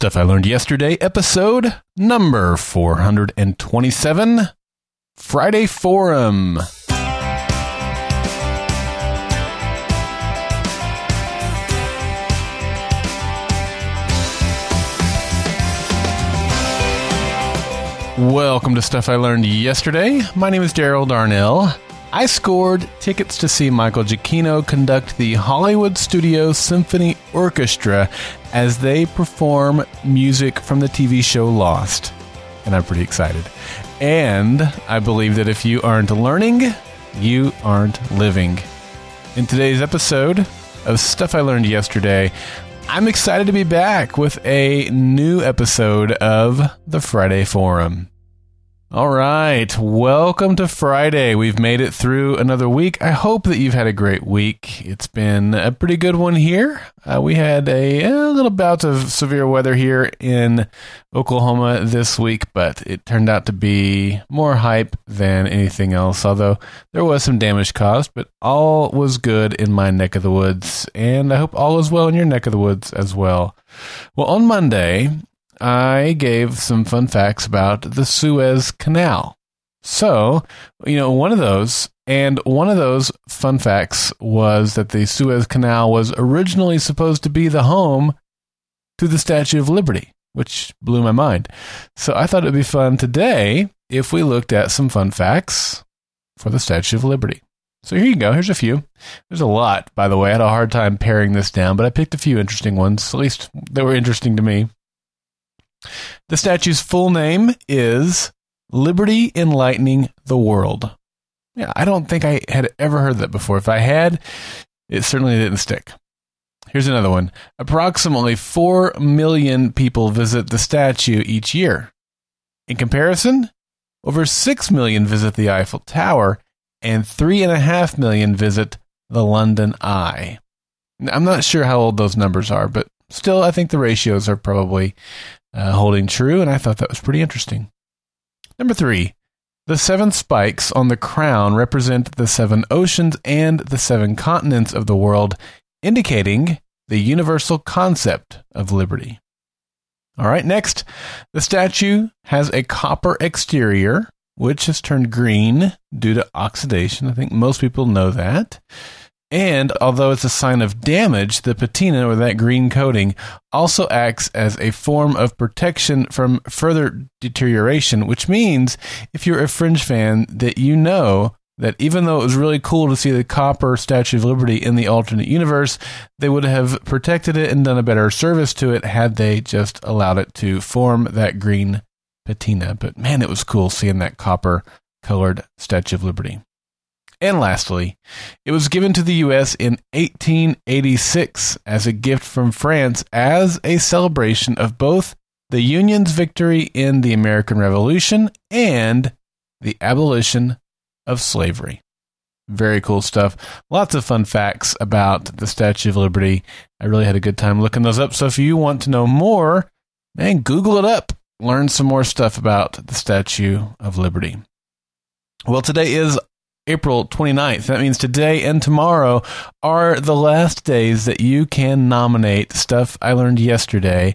Stuff I Learned Yesterday, episode number 427 Friday Forum. Welcome to Stuff I Learned Yesterday. My name is Daryl Darnell. I scored tickets to see Michael Giacchino conduct the Hollywood Studio Symphony Orchestra as they perform music from the TV show Lost. And I'm pretty excited. And I believe that if you aren't learning, you aren't living. In today's episode of Stuff I Learned Yesterday, I'm excited to be back with a new episode of the Friday Forum. All right. Welcome to Friday. We've made it through another week. I hope that you've had a great week. It's been a pretty good one here. Uh, we had a, a, little bout of severe weather here in Oklahoma this week, but it turned out to be more hype than anything else, although there was some damage caused, but all was good in my neck of the woods, and I hope all is well in your neck of the woods as well. Well, on Monday, I gave some fun facts about the Suez Canal. So, you know, one of those, and one of those fun facts was that the Suez Canal was originally supposed to be the home to the Statue of Liberty, which blew my mind. So I thought it'd be fun today if we looked at some fun facts for the Statue of Liberty. So here you go. Here's a few. There's a lot, by the way. I had a hard time paring this down, but I picked a few interesting ones, at least that were interesting to me. The statue's full name is Liberty Enlightening the World. Yeah, I don't think I had ever heard that before. If I had, it certainly didn't stick. Here's another one. Approximately 4 million people visit the statue each year. In comparison, over 6 million visit the Eiffel Tower, and 3.5 million visit the London Eye. I'm not sure how old those numbers are, but still, I think the ratios are probably uh, holding true, and I thought that was pretty interesting. Number three, the seven spikes on the crown represent the seven oceans and the seven continents of the world, indicating the universal concept of liberty. All right, next, the statue has a copper exterior, which has turned green due to oxidation. I think most people know that. And although it's a sign of damage, the patina or that green coating also acts as a form of protection from further deterioration, which means if you're a Fringe fan that you know that even though it was really cool to see the copper Statue of Liberty in the alternate universe, they would have protected it and done a better service to it had they just allowed it to form that green patina. But man, it was cool seeing that copper colored Statue of Liberty. And lastly, it was given to the U.S. in 1886 as a gift from France as a celebration of both the Union's victory in the American Revolution and the abolition of slavery. Very cool stuff. Lots of fun facts about the Statue of Liberty. I really had a good time looking those up. So if you want to know more, man, Google it up. Learn some more stuff about the Statue of Liberty. Well, today is April 29th. That means today and tomorrow are the last days that you can nominate stuff I learned yesterday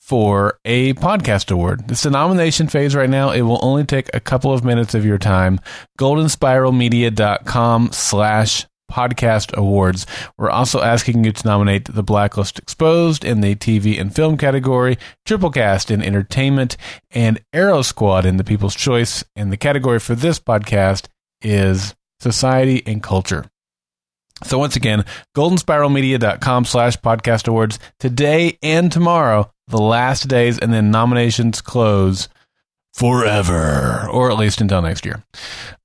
for a podcast award. It's the nomination phase right now. It will only take a couple of minutes of your time. goldenspiralmedia.com slash podcast awards. We're also asking you to nominate The Blacklist Exposed in the TV and film category, Triplecast in entertainment, and Arrow Squad in the People's Choice. And the category for this podcast is society and culture. So once again, goldenspiralmedia.com slash podcast awards today and tomorrow, the last days, and then nominations close forever, or at least until next year.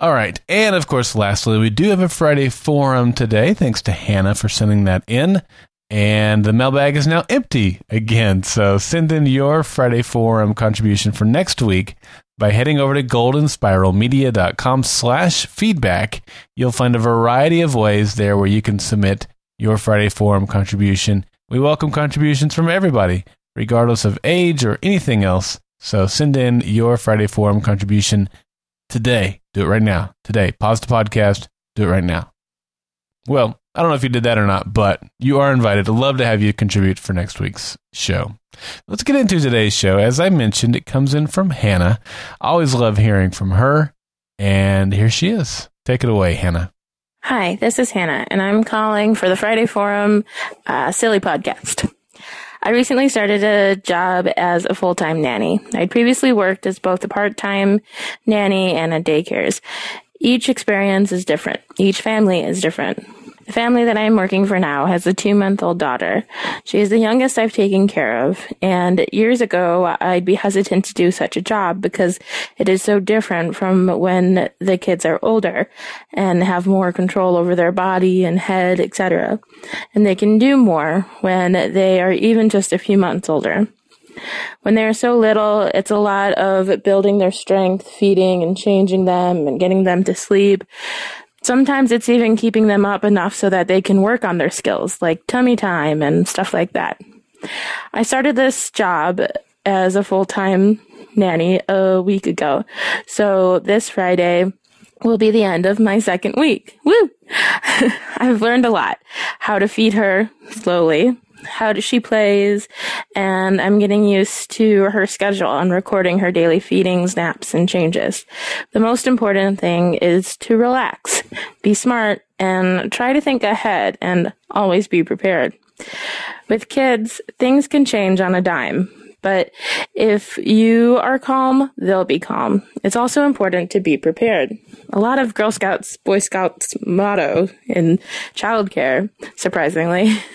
All right. And of course, lastly, we do have a Friday forum today. Thanks to Hannah for sending that in. And the mailbag is now empty again. So send in your Friday forum contribution for next week by heading over to goldenspiralmedia.com slash feedback. You'll find a variety of ways there where you can submit your Friday Forum contribution. We welcome contributions from everybody, regardless of age or anything else. So send in your Friday Forum contribution today. Do it right now. Today. Pause the podcast. Do it right now. Well, I don't know if you did that or not, but you are invited. I'd love to have you contribute for next week's show. Let's get into today's show. As I mentioned, it comes in from Hannah. I always love hearing from her. And here she is. Take it away, Hannah. Hi, this is Hannah, and I'm calling for the Friday Forum uh, SILY Podcast. I recently started a job as a full-time nanny. I'd previously worked as both a part-time nanny and a daycares. Each experience is different. Each family is different. The family that I'm working for now has a two month old daughter. She is the youngest I've taken care of. And years ago, I'd be hesitant to do such a job because it is so different from when the kids are older and have more control over their body and head, etc. And they can do more when they are even just a few months older. When they're so little, it's a lot of building their strength, feeding and changing them and getting them to sleep. Sometimes it's even keeping them up enough so that they can work on their skills, like tummy time and stuff like that. I started this job as a full time nanny a week ago. So this Friday will be the end of my second week. Woo! I've learned a lot. How to feed her slowly, how she plays, and I'm getting used to her schedule and recording her daily feedings, naps, and changes. The most important thing is to relax, be smart, and try to think ahead and always be prepared. With kids, things can change on a dime. But if you are calm, they'll be calm. It's also important to be prepared. A lot of Girl Scouts, Boy Scouts motto in childcare, surprisingly.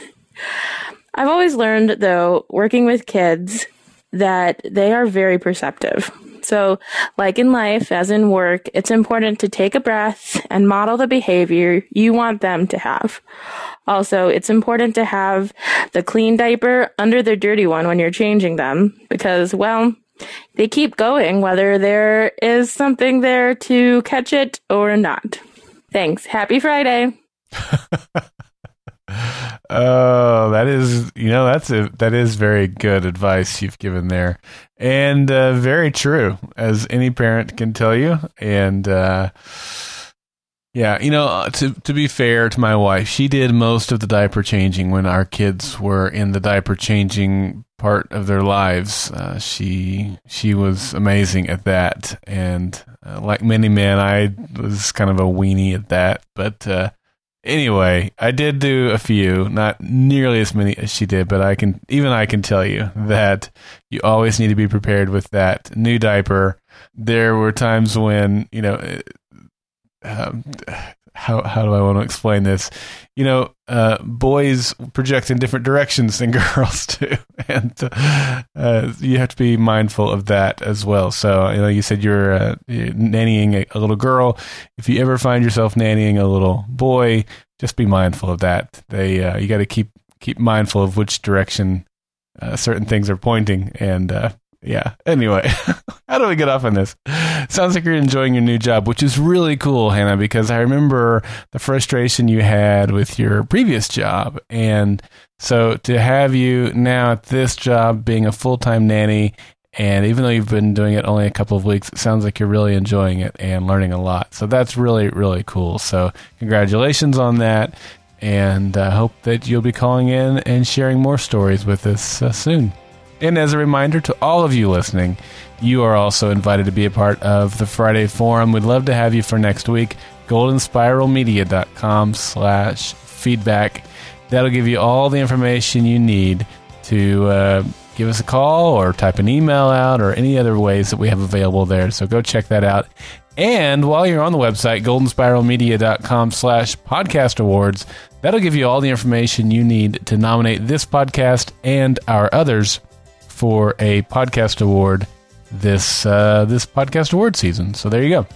I've always learned, though, working with kids, that they are very perceptive. So, like in life, as in work, it's important to take a breath and model the behavior you want them to have. Also, it's important to have the clean diaper under the dirty one when you're changing them because, well, they keep going whether there is something there to catch it or not. Thanks. Happy Friday. Oh, that is, you know, that's a, that is very good advice you've given there, and uh, very true, as any parent can tell you. And uh, yeah, you know, uh, to to be fair to my wife, she did most of the diaper changing when our kids were in the diaper changing part of their lives. Uh, she she was amazing at that, and uh, like many men, I was kind of a weenie at that, but uh, Anyway, I did do a few, not nearly as many as she did, but I can even I can tell you that you always need to be prepared with that new diaper. There were times when you know, um, how how do I want to explain this? You know, uh, boys project in different directions than girls do, and uh, you have to be mindful of that as well. So, you know, you said you're, uh, you're nannying a, a, little girl. If you ever find yourself nannying a little boy, just be mindful of that. They uh, you got to keep keep mindful of which direction uh, certain things are pointing, and uh, yeah. Anyway, how do we get off on this? Sounds like you're enjoying your new job, which is really cool, Hannah, because I remember the frustration you had with your previous job. And so to have you now at this job being a full time nanny, and even though you've been doing it only a couple of weeks, it sounds like you're really enjoying it and learning a lot. So that's really, really cool. So congratulations on that. And I uh, hope that you'll be calling in and sharing more stories with us uh, soon. And as a reminder to all of you listening, you are also invited to be a part of the Friday Forum. We'd love to have you for next week. GoldenSpiralMedia.com slash feedback. That'll give you all the information you need to uh, give us a call or type an email out or any other ways that we have available there. So go check that out. And while you're on the website, goldenspiralmedia.com slash podcast awards, that'll give you all the information you need to nominate this podcast and our others for a podcast award this uh, this podcast award season. So there you go.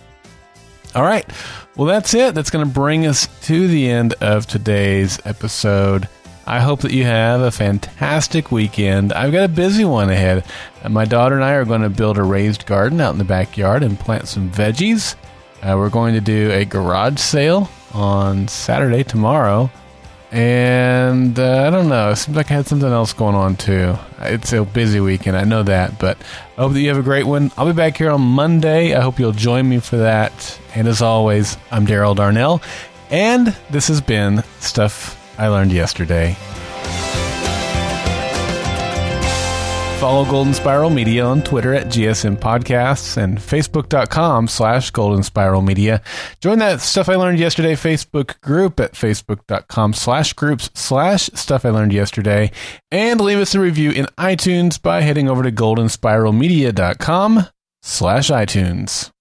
All right. Well, that's it. That's going to bring us to the end of today's episode. I hope that you have a fantastic weekend. I've got a busy one ahead. My daughter and I are going to build a raised garden out in the backyard and plant some veggies. Uh, we're going to do a garage sale on Saturday tomorrow. And uh, I don't know. It seems like I had something else going on too. It's a busy weekend. I know that. But I hope that you have a great one. I'll be back here on Monday. I hope you'll join me for that. And as always, I'm Daryl Darnell. And this has been Stuff I Learned Yesterday. Follow Golden Spiral Media on Twitter at GSM Podcasts and Facebook.com slash Golden Spiral Media. Join that Stuff I Learned Yesterday Facebook group at Facebook.com slash groups slash Stuff I Learned Yesterday. And leave us a review in iTunes by heading over to GoldenSpiralMedia.com slash iTunes.